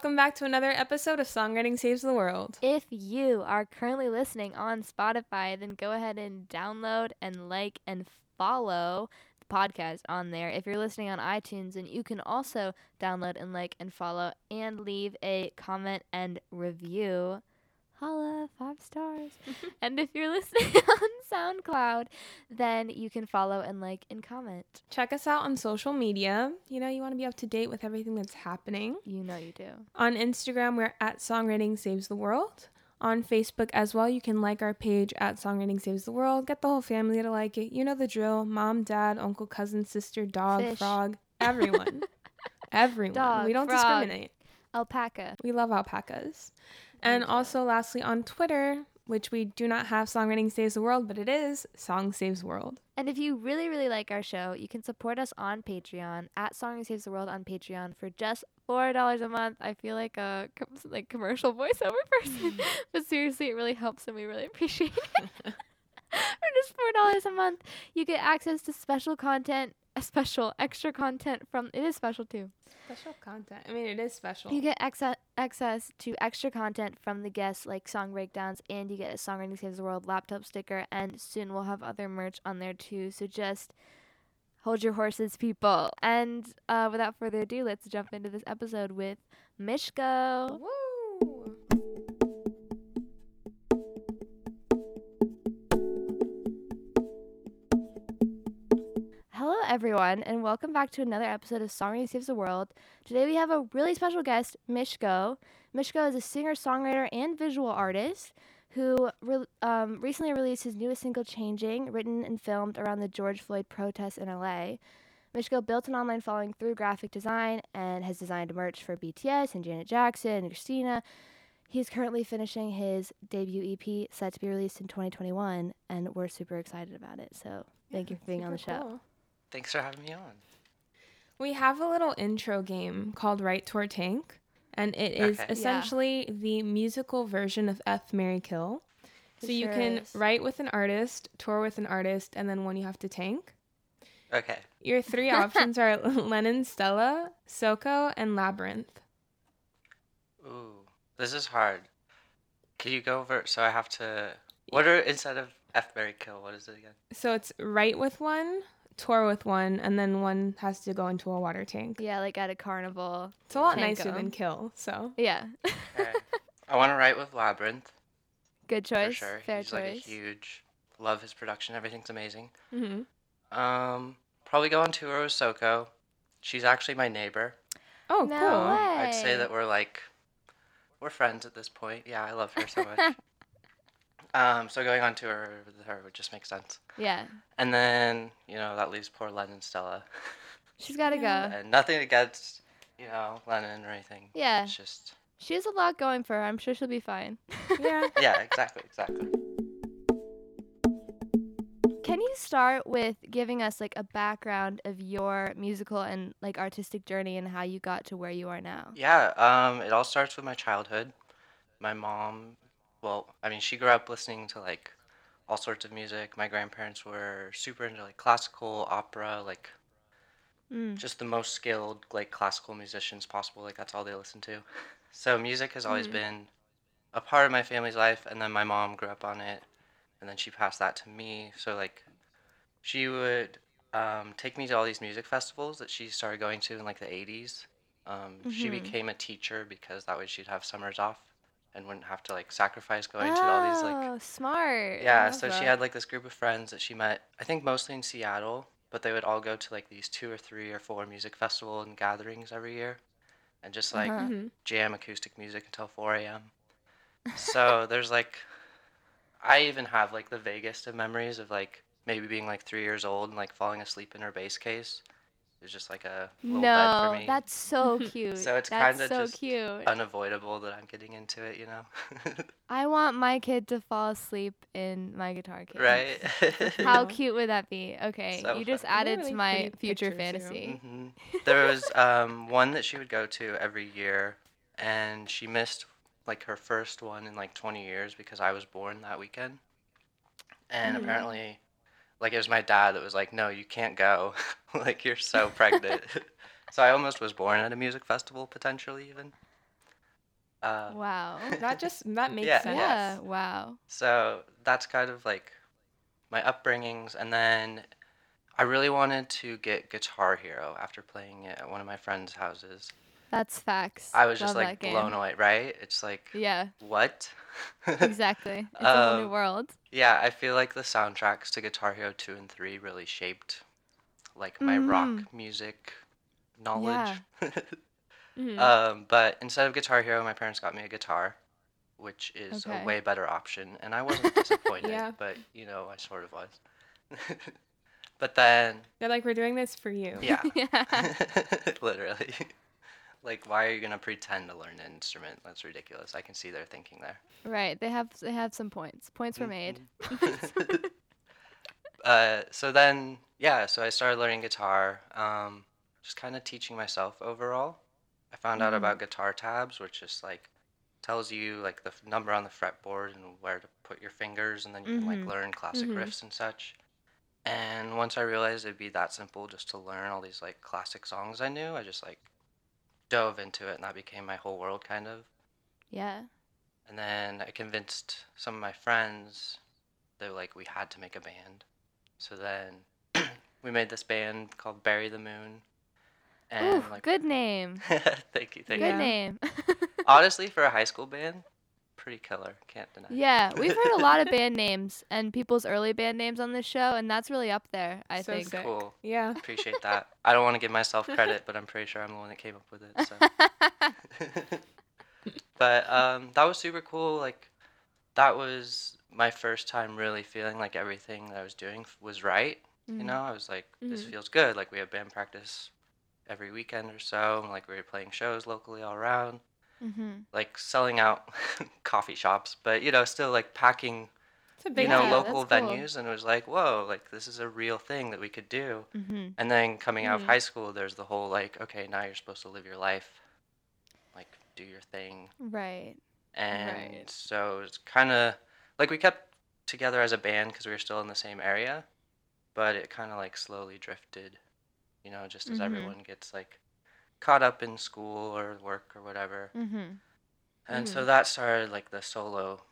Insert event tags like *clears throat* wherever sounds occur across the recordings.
welcome back to another episode of Songwriting Saves the World. If you are currently listening on Spotify, then go ahead and download and like and follow the podcast on there. If you're listening on iTunes, then you can also download and like and follow and leave a comment and review. Holla, five stars. *laughs* and if you're listening *laughs* on SoundCloud, then you can follow and like and comment. Check us out on social media. You know, you want to be up to date with everything that's happening. You know you do. On Instagram, we're at Songwriting Saves the World. On Facebook as well, you can like our page at Songwriting Saves the World. Get the whole family to like it. You know the drill mom, dad, uncle, cousin, sister, dog, Fish. frog, *laughs* everyone. everyone. Dog, we don't frog. discriminate. Alpaca. We love alpacas. And also, lastly, on Twitter, which we do not have Songwriting Saves the World, but it is Song Saves World. And if you really, really like our show, you can support us on Patreon at Song Saves the World on Patreon for just four dollars a month. I feel like a com- like commercial voiceover *laughs* person, *laughs* but seriously, it really helps, and we really *laughs* appreciate it. *laughs* for just four dollars a month, you get access to special content, a special extra content from. It is special too. Special content. I mean, it is special. You get access access to extra content from the guests, like song breakdowns, and you get a Songwriting Saves the World laptop sticker. And soon we'll have other merch on there too. So just hold your horses, people. And uh, without further ado, let's jump into this episode with Mishko. Woo! Everyone, and welcome back to another episode of Songwriting Saves the World. Today we have a really special guest, Mishko. Mishko is a singer, songwriter, and visual artist who re- um, recently released his newest single, Changing, written and filmed around the George Floyd protests in LA. Mishko built an online following through graphic design and has designed merch for BTS and Janet Jackson and Christina. He's currently finishing his debut EP, set to be released in 2021, and we're super excited about it. So thank you for being on the show. cool. Thanks for having me on. We have a little intro game called Right to Our Tank, and it is Okay. Yeah. essentially the musical version of F Mary Kill. It So you sure can is. write with an artist, tour with an artist, and then one you have to tank. Okay. Your three *laughs* options are Lennon, Stella, Soko, and Labrinth. Ooh, this is hard. Can you go over? So I have to. What are instead of F Mary Kill? What is it again? So it's write with one, tour with one, and then one has to go into a water tank. Yeah, like at a carnival. It's a lot Tank nicer than kill. So Yeah. Okay. *laughs* I want to write with Labrinth Good choice. for choice. sure. Fair He's like a huge. Love his production. Everything's amazing. hmm Um, probably go on tour with Soko. She's actually my neighbor. oh No cool. way. I'd say that we're like, we're friends at this point. Yeah, I love her so much. *laughs* um, so going on tour with her would just make sense. yeah. And then you know that leaves poor Lennon Stella. She's got to Yeah. go. *laughs* and nothing against you know Lennon or anything. Yeah. It's just She has a lot going for her. I'm sure she'll be fine. *laughs* Yeah. *laughs* yeah, exactly, exactly. Can you start with giving us like a background of your musical and like artistic journey and how you got to where you are now? Yeah, um, it all starts with my childhood. My mom, well, I mean, she grew up listening to like all sorts of music. My grandparents were super into like classical, opera, like Mm. just the most skilled like classical musicians possible. Like that's all they listened to. *laughs* So music has always Mhm. been a part of my family's life, and then my mom grew up on it, and then she passed that to me. So like, she would um, take me to all these music festivals that she started going to in like the '80s. Um, She Mhm. became a teacher because that way she'd have summers off and wouldn't have to like sacrifice going to all these like Oh, smart. Yeah, love so she had like this group of friends that she met, I think mostly in Seattle, but they would all go to like these two or three or four music festival and gatherings every year and just like Uh-huh. hmm jam acoustic music until 4 a.m. So there's like, I even have like the vaguest of memories of like maybe being like three years old and like falling asleep in her bass case. It was just like a little bed for No, me. that's so *laughs* cute. So it's kinda so just cute. unavoidable that I'm getting into it, you know? *laughs* I want my kid to fall asleep in my guitar case. right? *laughs* How cute would that be? Okay, So you just fun. added Really to my future pictures, too. fantasy. hmm There was um, one that she would go to every year, and she missed like her first one in like 20 years because I was born that weekend. And Mhm. apparently, like it was my dad that was like, "No, you can't go. *laughs* like you're so pregnant." *laughs* *laughs* so I almost was born at a music festival potentially even. Uh, Wow. That just that makes Yeah, sense. yeah. Wow. So that's kind of like my upbringings. And then I really wanted to get Guitar Hero after playing it at one of my friends' houses. That's facts. I was just Love like that game. blown away, right? It's like, Yeah. what? *laughs* Exactly. It's a whole new Um, world. Yeah, I feel like the soundtracks to Guitar Hero 2 and 3 really shaped like my rock Mm. music knowledge. *laughs* Mhm. um, but instead of Guitar Hero, my parents got me a guitar, which is Okay. a way better option, and I wasn't *laughs* disappointed, Yeah. but you know, I sort of was. but then, They're like, we're doing this for you. yeah, yeah. literally. Like, why are you gonna pretend to learn an instrument? That's ridiculous. I can see their thinking there. Right. They have they have some points. Points were made. Mhm. *laughs* *laughs* uh, so then, yeah, so I started learning guitar, um, just kind of teaching myself overall. I found out Mhm. about guitar tabs, which just like tells you like the f- number on the fretboard and where to put your fingers, and then you can like Mhm. learn classic Mhm. riffs and such. And once I realized it'd be that simple just to learn all these like classic songs I knew, I just like dove into it, and that became my whole world kind of. Yeah. And then I convinced some of my friends that like we had to make a band. So then *clears throat* we made this band called Bury the Moon. And Ooh, like good name. *laughs* thank you, thank Good Yeah. name. *laughs* Honestly, for a high school band, pretty killer. Can't deny. yeah, we've heard a lot of *laughs* band names and people's early band names on this show, and that's really up there. I So think. sick. Cool. Yeah. Appreciate that. I don't want to give myself credit, but I'm pretty sure I'm the one that came up with it. So. *laughs* but um, that was super cool. Like, that was my first time really feeling like everything that I was doing was right. You Mhm. know, I was like, this Mhm. feels good. Like, we have band practice every weekend or so. Like, we were playing shows locally all around. Mhm. Like, selling out *laughs* coffee shops, but, you know, still, like, packing, you know, Yeah, local cool. venues. And it was like, whoa, like, this is a real thing that we could do. Mhm. And then coming out of Mhm. high school, there's the whole like, okay, now you're supposed to live your life, like do your thing. Right. And Right. so it's kind of like we kept together as a band because we were still in the same area, but it kind of like slowly drifted, you know, just as Mhm. everyone gets like caught up in school or work or whatever. Mhm. And so Mhm. that started like the solo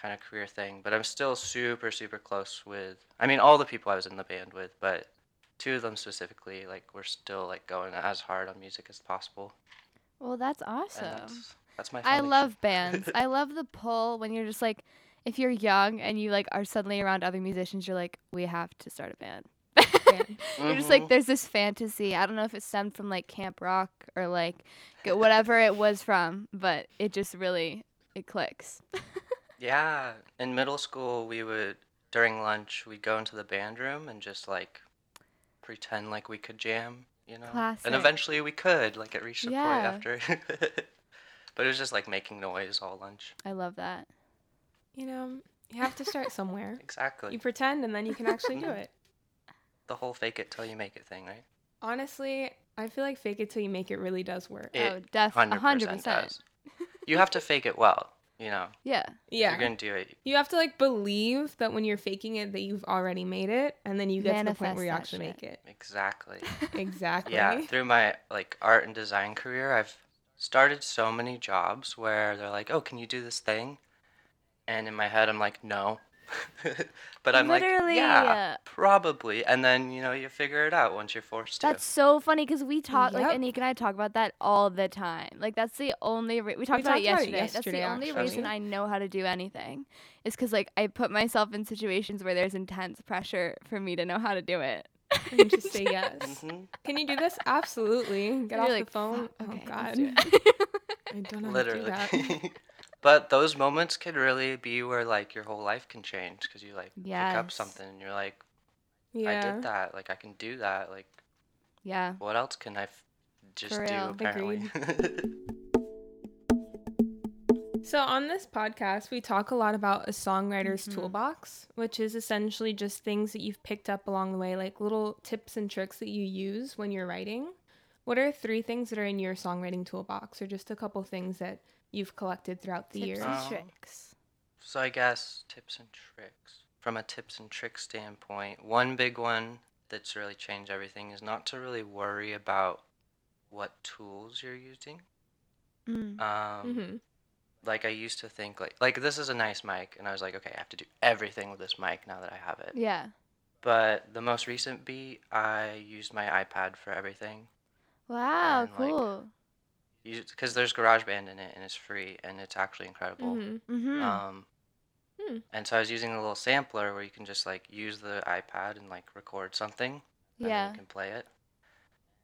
kind of career thing. But I'm still super, super close with, I mean, all the people I was in the band with, but two of them specifically, like, we're still like going as hard on music as possible. Well, that's awesome. that's, that's my I love bands. *laughs* I love the pull when you're just like, if you're young and you like are suddenly around other musicians, you're like, we have to start a band. Band. *laughs* You're just like, Mhm. there's this fantasy. I don't know if it stemmed from like camp rock or like whatever it was from, but it just really it clicks. *laughs* Yeah. In middle school, we would, during lunch, we'd go into the band room and just like pretend like we could jam, you know? Classic. And eventually we could, like, it reached a Yeah. point after. *laughs* but it was just like making noise all lunch. I love that. You know, you have to start somewhere. Exactly. You pretend and then you can actually do Mhm. it. The whole fake it till you make it thing, right? Honestly, I feel like fake it till you make it really does work. It oh, def a 100%, hundred percent. does. *laughs* You have to fake it well, you know. Yeah. Yeah. You're going to do it. You have to like believe that when you're faking it that you've already made it and then you get to the point where you actually shit. make it. Exactly. *laughs* *laughs* Exactly. Yeah, through my like art and design career, I've started so many jobs where they're like, "Oh, can you do this thing?" And in my head, I'm like, "No." *laughs* but I'm Literally, like, "Yeah, uh, probably." And then, you know, you figure it out once you're forced to. That's so funny because we talk like Yep. Anik and I talk about that all the time. Like that's the only re- we talked about, talked it about it yesterday. That's yesterday, the only actually. reason I know how to do anything is because like I put myself in situations where there's intense pressure for me to know how to do it. And you just say *laughs* yes. Mhm, Can you do this? Absolutely. Get You're off like, the phone. "Fuck, oh god. do. *laughs* I don't know Literally. how to do that. But those moments could really be where like your whole life can change because you like pick up something and you're like, Yeah. I did that. Like I can do that. Like yeah. what else can I f- just For do real. apparently? *laughs* So, on this podcast, we talk a lot about a songwriter's Mhm. toolbox, which is essentially just things that you've picked up along the way, like little tips and tricks that you use when you're writing. What are three things that are in your songwriting toolbox, or just a couple things that you've collected throughout the Tips years? and tricks. So I guess tips and tricks. From a tips and tricks standpoint, one big one that's really changed everything is not to really worry about what tools you're using. Mm. Um, hmm like I used to think like like this is a nice mic, and I was like, okay, I have to do everything with this mic now that I have it. Yeah. But the most recent beat, I used my iPad for everything. Wow, And, like, cool. Because there's GarageBand in it, and it's free, and it's actually incredible. Mm-hmm. Mhm. Um, Hmm. and so I was using a little sampler where you can just like use the iPad and like record something, and yeah. you can play it.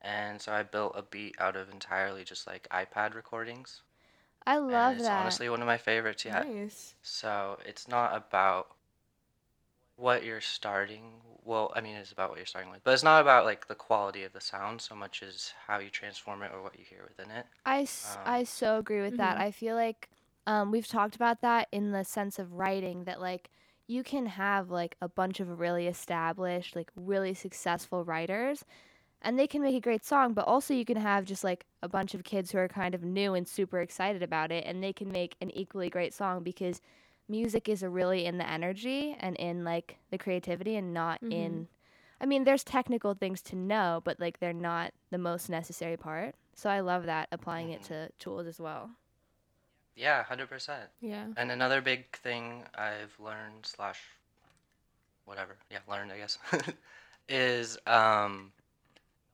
And so I built a beat out of entirely just like iPad recordings. I and love it's that. honestly one of my favorites yet. Nice. So it's not about what you're starting. Well, I mean, it's about what you're starting with, but it's not about like the quality of the sound so much as how you transform it or what you hear within it. I, s- Um, I so agree with that. Mhm. I feel like um, we've talked about that in the sense of writing that like you can have like a bunch of really established, like really successful writers and they can make a great song, but also you can have just like a bunch of kids who are kind of new and super excited about it and they can make an equally great song because music is really in the energy and in like the creativity and not Mhm. in I mean, there's technical things to know, but like they're not the most necessary part. So I love that applying it Mhm. to tools as well. Yeah, hundred percent. Yeah. And another big thing I've learned slash whatever, yeah, learned I guess, *laughs* is um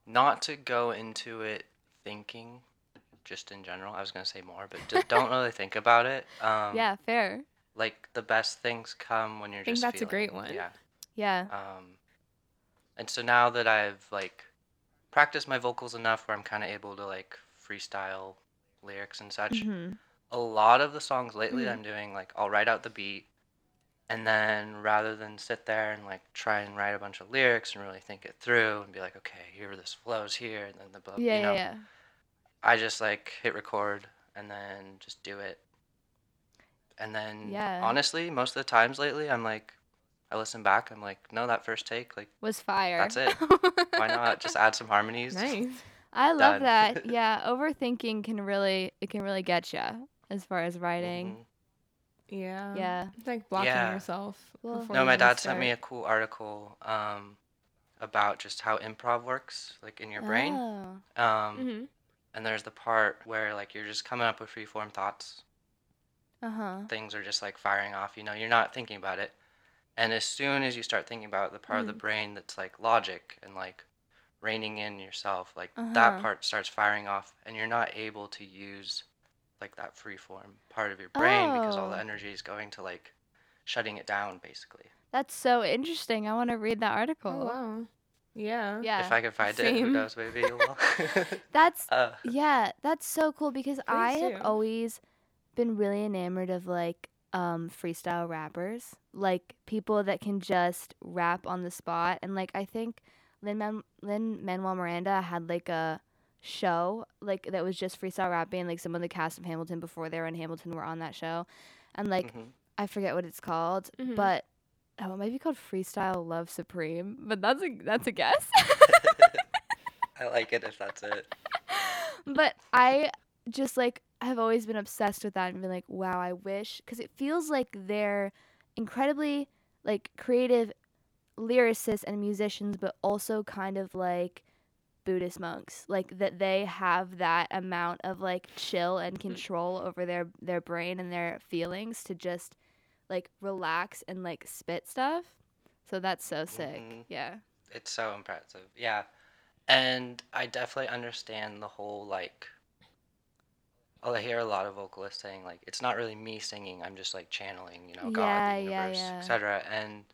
not to go into it thinking just in general. I was gonna say more, but just don't *laughs* really think about it. Um, yeah, fair. Like the best things come when you're I think just. that's a great one. Yeah. Yeah. Um, and so now that I've like practiced my vocals enough where I'm kind of able to like freestyle lyrics and such, hmm a lot of the songs lately Mhm. I'm doing like I'll write out the beat and then rather than sit there and like try and write a bunch of lyrics and really think it through and be like okay here this flows here and then the blah Yeah, you know yeah, yeah. I just like hit record and then just do it and then Yeah. honestly most of the times lately I'm like I listen back I'm like no that first take like Was fire. That's it. *laughs* why not just add some harmonies Nice. I love Done. that. *laughs* Yeah, overthinking can really it can really get you as far as writing. Mhm. Yeah. Yeah. It's like blocking Yeah. yourself. Well- No, you my even dad sent me a cool article um, about just how improv works, like in your brain. Oh. Um, Mhm. And there's the part where like you're just coming up with freeform thoughts. Uh-huh. Things are just like firing off. You know, you're not thinking about it. And as soon as you start thinking about the part of the Mhm. brain that's like logic and like reining in yourself, like Uh-huh. that part starts firing off, and you're not able to use like that free form part of your brain because all the Oh. energy is going to like shutting it down, basically. That's so interesting. I want to read that article. Oh wow. Yeah. Yeah. If I could find it, who knows? Maybe you. *laughs* That's *laughs* uh, yeah, that's so cool because I have too. always been really enamored of like um freestyle rappers, like people that can just rap on the spot and like I think Lin Manuel Miranda had like a show like that was just freestyle rapping like some of the cast of Hamilton before they were in Hamilton were on that show. And like mhm. I forget what it's called, Mhm. but oh, it might be called Freestyle Love Supreme, but that's a that's a guess. *laughs* *laughs* I like it if that's it. but I just like have always been obsessed with that and been like, wow, I wish because it feels like they're incredibly like creative lyricists and musicians, but also kind of like Buddhist monks, like that they have that amount of like chill and control over their their brain and their feelings to just like relax and like spit stuff. So that's so sick. Mhm. Yeah. It's so impressive. Yeah. And I definitely understand the whole like I'll hear a lot of vocalists saying like it's not really me singing, I'm just like channeling, you know, God, Yeah, the universe, yeah. etc. And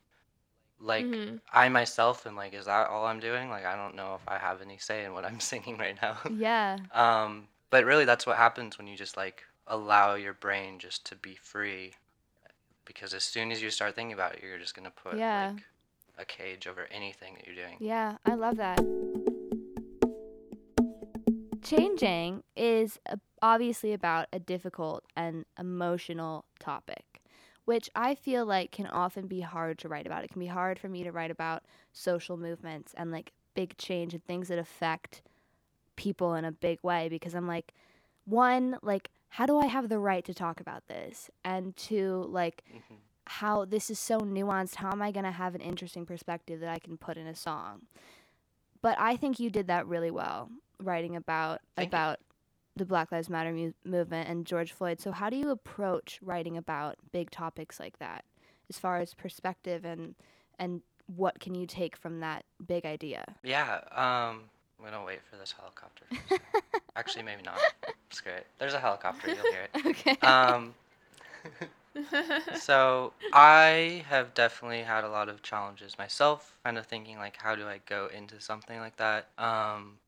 like Mhm. I myself am like, is that all I'm doing? Like I don't know if I have any say in what I'm *laughs* singing right now. Yeah. Um, but really, that's what happens when you just like allow your brain just to be free. Because as soon as you start thinking about it, you're just gonna put Yeah. like a cage over anything that you're doing. Yeah, I love that. Changing is uh, obviously about a difficult and emotional topic, which I feel like can often be hard to write about. It can be hard for me to write about social movements and like big change and things that affect people in a big way because I'm like, one, like, how do I have the right to talk about this? And two, like, Mhm. how this is so nuanced. How am I going to have an interesting perspective that I can put in a song? But I think you did that really well, writing about Thank about the Black Lives Matter mu- movement and George Floyd. So how do you approach writing about big topics like that, as far as perspective and and what can you take from that big idea? Yeah, um, I'm gonna wait for this helicopter. for a second. *laughs* Actually, maybe not. Screw it. There's a helicopter. You'll hear it. *laughs* okay. Um, so I have definitely had a lot of challenges myself, kind of thinking like, how do I go into something like that? Um,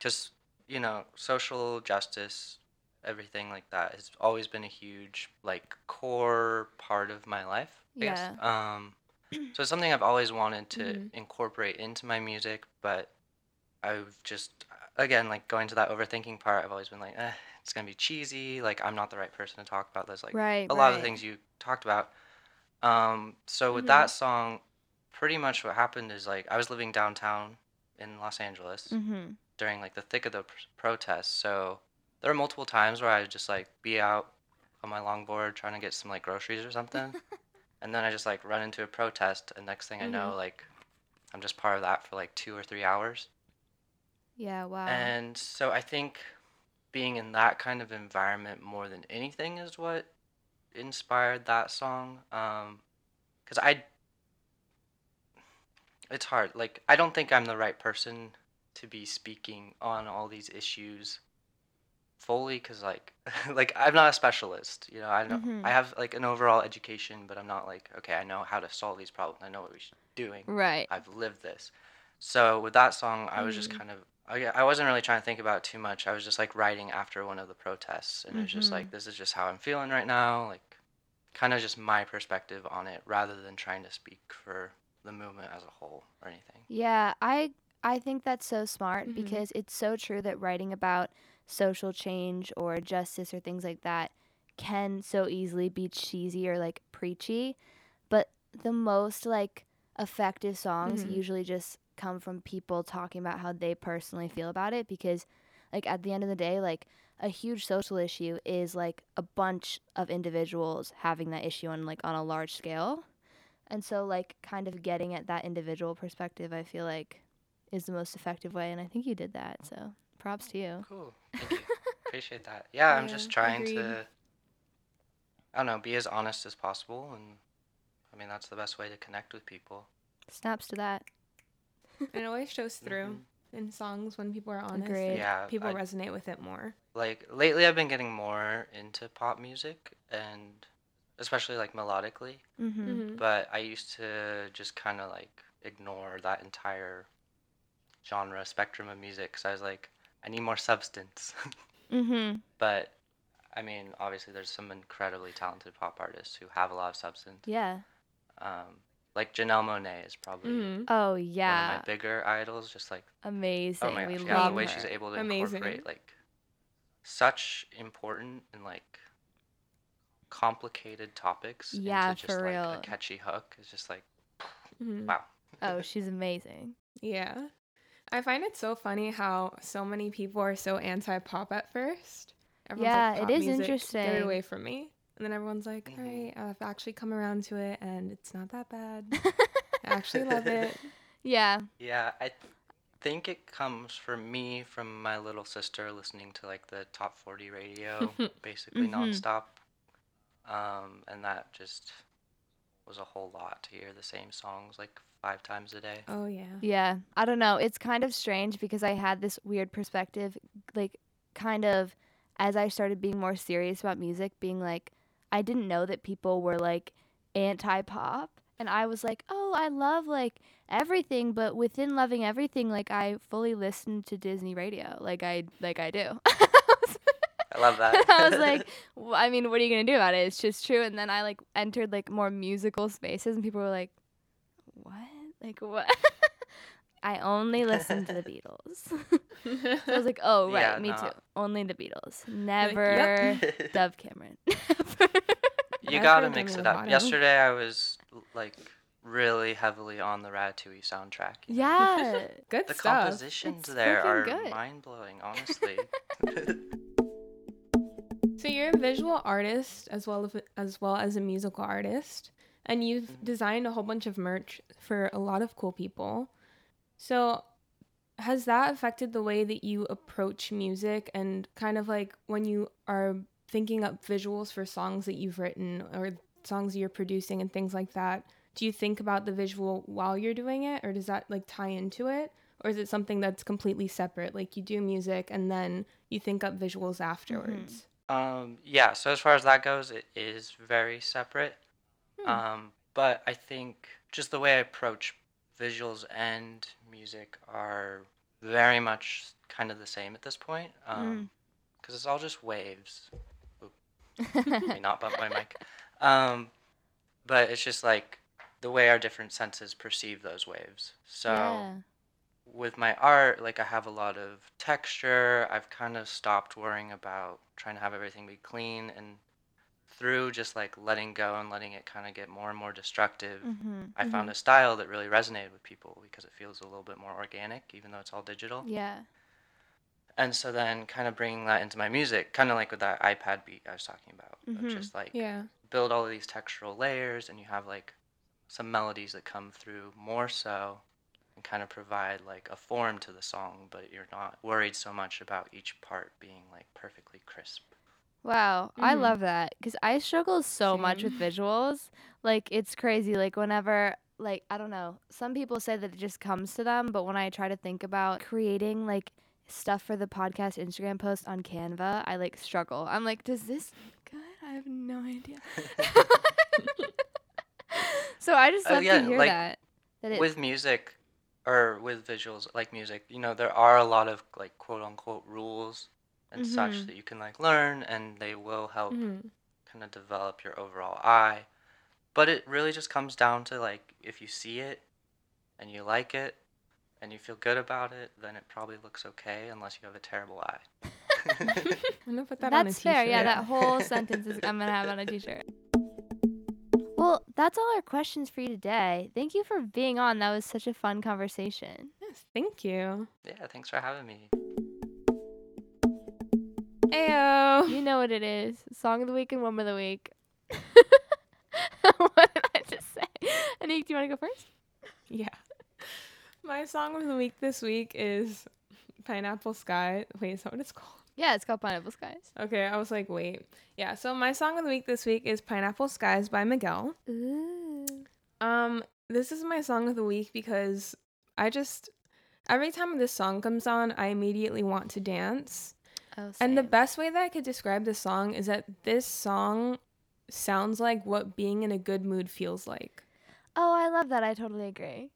just you know, social justice, everything like that has always been a huge like core part of my life. I guess. Um, so it's something I've always wanted to Mhm. incorporate into my music, but I've just again like going to that overthinking part. I've always been like, eh, it's gonna be cheesy. Like I'm not the right person to talk about this. Like right. a lot of the things you talked about. Um, so with Mhm. that song, pretty much what happened is like I was living downtown in Los Angeles Mm-hmm. During like the thick of the pr- protests. So there were multiple times where I would just like be out on my longboard trying to get some like groceries or something, *laughs* and then I just like run into a protest, and next thing I know, like I'm just part of that for like two or three hours. Yeah. Wow. And so I think being in that kind of environment more than anything is what inspired that song. Um, cause I, it's hard. Like I don't think I'm the right person to be speaking on all these issues fully, cause like, *laughs* like I'm not a specialist. You know, I know Mhm. I have like an overall education, but I'm not like okay, I know how to solve these problems. I know what we're doing. right. I've lived this. So with that song, I was just Mhm. kind of I, I wasn't really trying to think about it too much. I was just like writing after one of the protests, and it was just like this is just how I'm feeling right now, like kind of just my perspective on it, rather than trying to speak for the movement as a whole or anything. Yeah, I I think that's so smart Mhm. because it's so true that writing about social change or justice or things like that can so easily be cheesy or like preachy, but the most like effective songs Mhm. usually just come from people talking about how they personally feel about it because like at the end of the day like a huge social issue is like a bunch of individuals having that issue on like on a large scale. And so like kind of getting at that individual perspective I feel like is the most effective way and I think you did that. So props to you. Cool, *laughs* thank you, appreciate that. Yeah, I'm just trying agreed. to, I don't know, be as honest as possible, and I mean that's the best way to connect with people. Snaps to that. *laughs* it always shows through Mhm. in songs when people are honest. Agreed. Yeah, People I- resonate with it more. like lately I've been getting more into pop music and especially like melodically, Mhm. Mhm. but I used to just kind of like ignore that entire genre spectrum of music cuz I was like I need more substance. *laughs* Mhm. but I mean, obviously there's some incredibly talented pop artists who have a lot of substance. Yeah. Um like Janelle Monáe is probably Mhm. Oh one of yeah. my bigger idols just like Amazing. Oh my we yeah, love the way her. she's able to Amazing. incorporate like such important and like complicated topics Yeah, into just for like real. a catchy hook is just like Mhm. wow. oh, she's amazing. Yeah. I find it so funny how so many people are so anti pop at first. Yeah, it "Pop is music, Get interesting. it away from me. And then everyone's like, Mhm. all right, I've actually come around to it and it's not that bad. *laughs* I actually love it. *laughs* yeah. Yeah, I th- think it comes for me from my little sister listening to like the top 40 radio *laughs* basically Mhm. nonstop. Um, and that just was a whole lot to hear the same songs like five times a day. Oh, yeah. Yeah. I don't know. It's kind of strange because I had this weird perspective, like, kind of as I started being more serious about music, being like, I didn't know that people were like anti pop. And I was like, oh, I love like everything, but within loving everything, like I fully listen to Disney radio, like I like I do. *laughs* I love that. *laughs* I was like, *laughs* "Wh- I mean, what are you gonna do about it? It's just true. And then I like entered like more musical spaces, and people were like, "What? Like what?" *laughs* I only listen to the Beatles. so I was like, "Oh right, Yeah, me no. too. Only the Beatles. like, Never "Yep." Dove Cameron." Never. You gotta mix it up. Lovato. Yesterday I was like really heavily on the Ratatouille soundtrack. yeah. Good The stuff. compositions It's there are good. mind blowing, honestly. So you're a visual artist as well as, as well as a musical artist, and you've Mhm. designed a whole bunch of merch for a lot of cool people. So, has that affected the way that you approach music and kind of like when you are thinking up visuals for songs that you've written or songs you're producing and things like that? Do you think about the visual while you're doing it or does that like tie into it? Or is it something that's completely separate? Like you do music and then you think up visuals afterwards? Um, yeah, so as far as that goes, it is very separate. Hmm. Um, but I think just the way I approach visuals and music are very much kind of the same at this point. Um, because it's all just waves. *laughs* Let me not bump my mic. Um, but it's just like the way our different senses perceive those waves. So yeah. With my art, like I have a lot of texture. I've kind of stopped worrying about trying to have everything be clean and through just like letting go and letting it kind of get more and more destructive. Mm-hmm. I found a style that really resonated with people because it feels a little bit more organic, even though it's all digital. Yeah. And so then kind of bringing that into my music, kind of like with that iPad beat I was talking about, Mhm. just like Yeah. build all of these textural layers and you have like some melodies that come through more so and kind of provide like a form to the song, but you're not worried so much about each part being like perfectly crisp. Wow, I Mhm. love that because I struggle so much with visuals. Like it's crazy. Like whenever, like I don't know, some people say that it just comes to them, but when I try to think about creating like stuff for the podcast Instagram post on Canva, I like struggle. I'm like, does this look good? I have no idea. *laughs* *laughs* so I just Oh, love yeah, to hear like, that. That it, with music or with visuals like music, you know, there are a lot of like quote unquote rules and such Mhm. that you can like learn and they will help Mhm. kind of develop your overall eye. But it really just comes down to like if you see it and you like it and you feel good about it, then it probably looks okay unless you have a terrible eye. *laughs* I'm gonna put that on a That's t-shirt. fair. Yeah, that whole *laughs* sentence is I'm gonna have on a t-shirt. Well, that's all our questions for you today. Thank you for being on. That was such a fun conversation. Yes, thank you. yeah, thanks for having me. Ayo. You know what it is. Song of the week and woman of the week. *laughs* what did I just say? Anik, do you want to go first? Yeah. My song of the week this week is Pineapple Sky. Wait, is that what it's called? Yeah, it's called Pineapple Skies. Okay, I was like, wait. Yeah, so my song of the week this week is Pineapple Skies by Miguel. Ooh. Um, this is my song of the week because I just every time this song comes on, I immediately want to dance. Oh, And the best way that I could describe this song is that this song sounds like what being in a good mood feels like. Oh, I love that. I totally agree.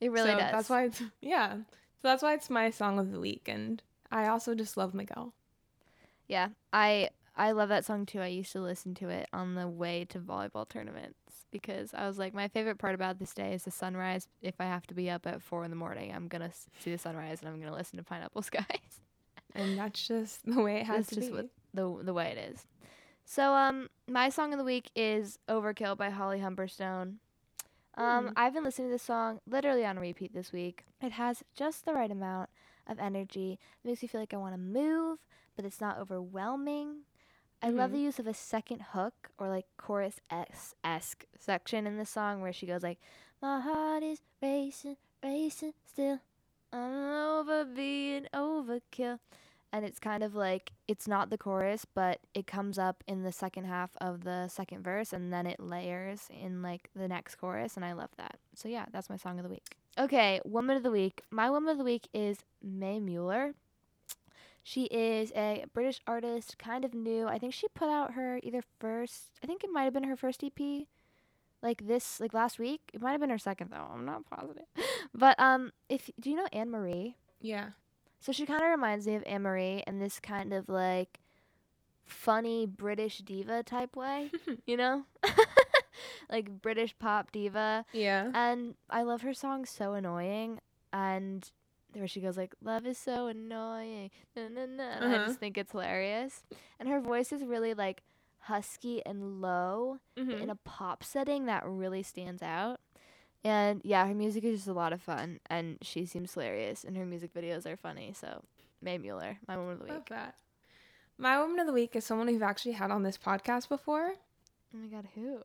It really so does. That's why it's *laughs* yeah. So that's why it's my song of the week and I also just love Miguel. Yeah, I I love that song too. I used to listen to it on the way to volleyball tournaments because I was like, my favorite part about this day is the sunrise. If I have to be up at four in the morning, I'm gonna see the sunrise and I'm gonna listen to Pineapple *laughs* Skies. And that's just the way it has That's to just be. what the the way it is. So um, my song of the week is "Overkill" by Holly Humberstone. Um, Hmm. I've been listening to this song literally on repeat this week. It has just the right amount of energy. It makes me feel like I want to move, but it's not overwhelming. I love Mhm. the use of a second hook or like chorus esque section in the song where she goes like, "My heart is racing, racing still. I'm over being overkill." And it's kind of like it's not the chorus, but it comes up in the second half of the second verse and then it layers in like the next chorus and I love that. So yeah, that's my song of the week. Okay, woman of the week. My woman of the week is Mae Muller. She is a British artist, kind of new. I think she put out her either first, I think it might have been her first EP like this like last week. It might have been her second though. I'm not positive. *laughs* But um if do you know Anne Marie? Yeah. So she kind of reminds me of Anne Marie in this kind of like funny British diva type way, *laughs* you know? *laughs* like British pop diva. Yeah. And I love her song So Annoying and where she goes like love is so annoying. And I Uh-huh. just think it's hilarious. And her voice is really like husky and low but in a pop setting that really stands out. And yeah, her music is just a lot of fun, and she seems hilarious, and her music videos are funny. So, Mae Muller, my woman of the Love week. that. My woman of the week is someone we've actually had on this podcast before, Oh my god, who?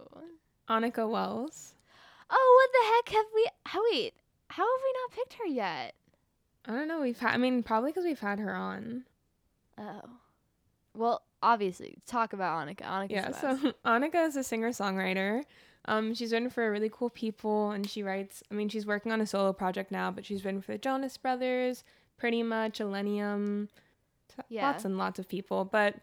Annika Wells. Oh, what the heck have we? How wait? How have we not picked her yet? I don't know. We've had. I mean, probably because we've had her on. Oh. Well, obviously, talk about Annika. Annika's yeah. So. Annika *laughs* is a singer songwriter. Um, she's written for really cool people, and she writes. I mean, she's working on a solo project now, but she's written for the Jonas Brothers, pretty much Millennium, t- Yeah. lots and lots of people. But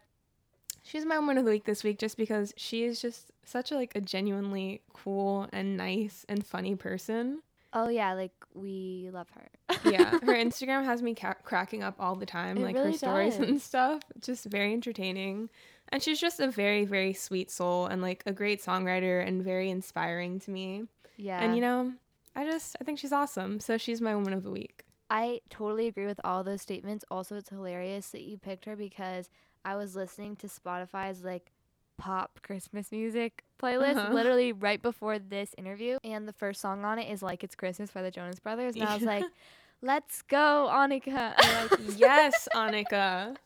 she's my woman of the week this week, just because she is just such a like a genuinely cool and nice and funny person. Oh yeah, like we love her. yeah, *laughs* her Instagram has me ca- cracking up all the time, It like her really stories and stuff. Just very entertaining. And she's just a very, very sweet soul and like a great songwriter and very inspiring to me. yeah. And you know, I just I think she's awesome. So she's my woman of the week. I totally agree with all those statements. Also, it's hilarious that you picked her because I was listening to Spotify's like pop Christmas music playlist Uh-huh. literally right before this interview, and the first song on it is like "It's Christmas" by the Jonas Brothers, and I was like, *laughs* "Let's go, Annika!" Like, *laughs* yes, Annika.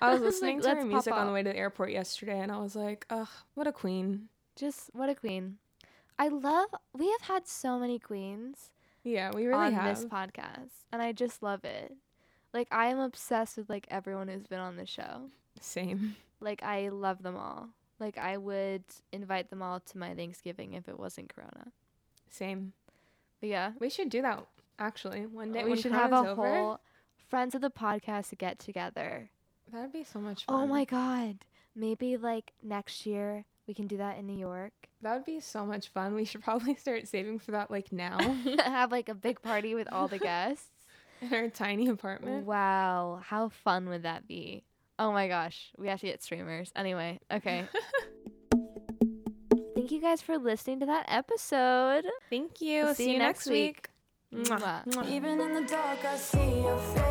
I was *laughs* listening like, to her music on the way to the airport yesterday and I was like, ugh, what a queen. just what a queen. I love. We have had so many queens Yeah, we really on have. this podcast, and I just love it. Like I am obsessed with like everyone who's been on the show. Same. Like I love them all. Like I would invite them all to my Thanksgiving if it wasn't Corona. Same. But yeah, We should do that actually one day. we should have a over. whole friends of the podcast get together. That'd be so much oh fun. Oh my god. Maybe like next year we can do that in New York. That would be so much fun. We should *laughs* probably start saving for that like now *laughs* have like a big party with all the *laughs* guests. in our tiny apartment. Wow, how fun would that be? Oh my gosh, we have to get streamers. Anyway, okay. *laughs* Thank you guys for listening to that episode. Thank you. We'll See, you next week. Mwah. Mwah. Even in the dark, I see your face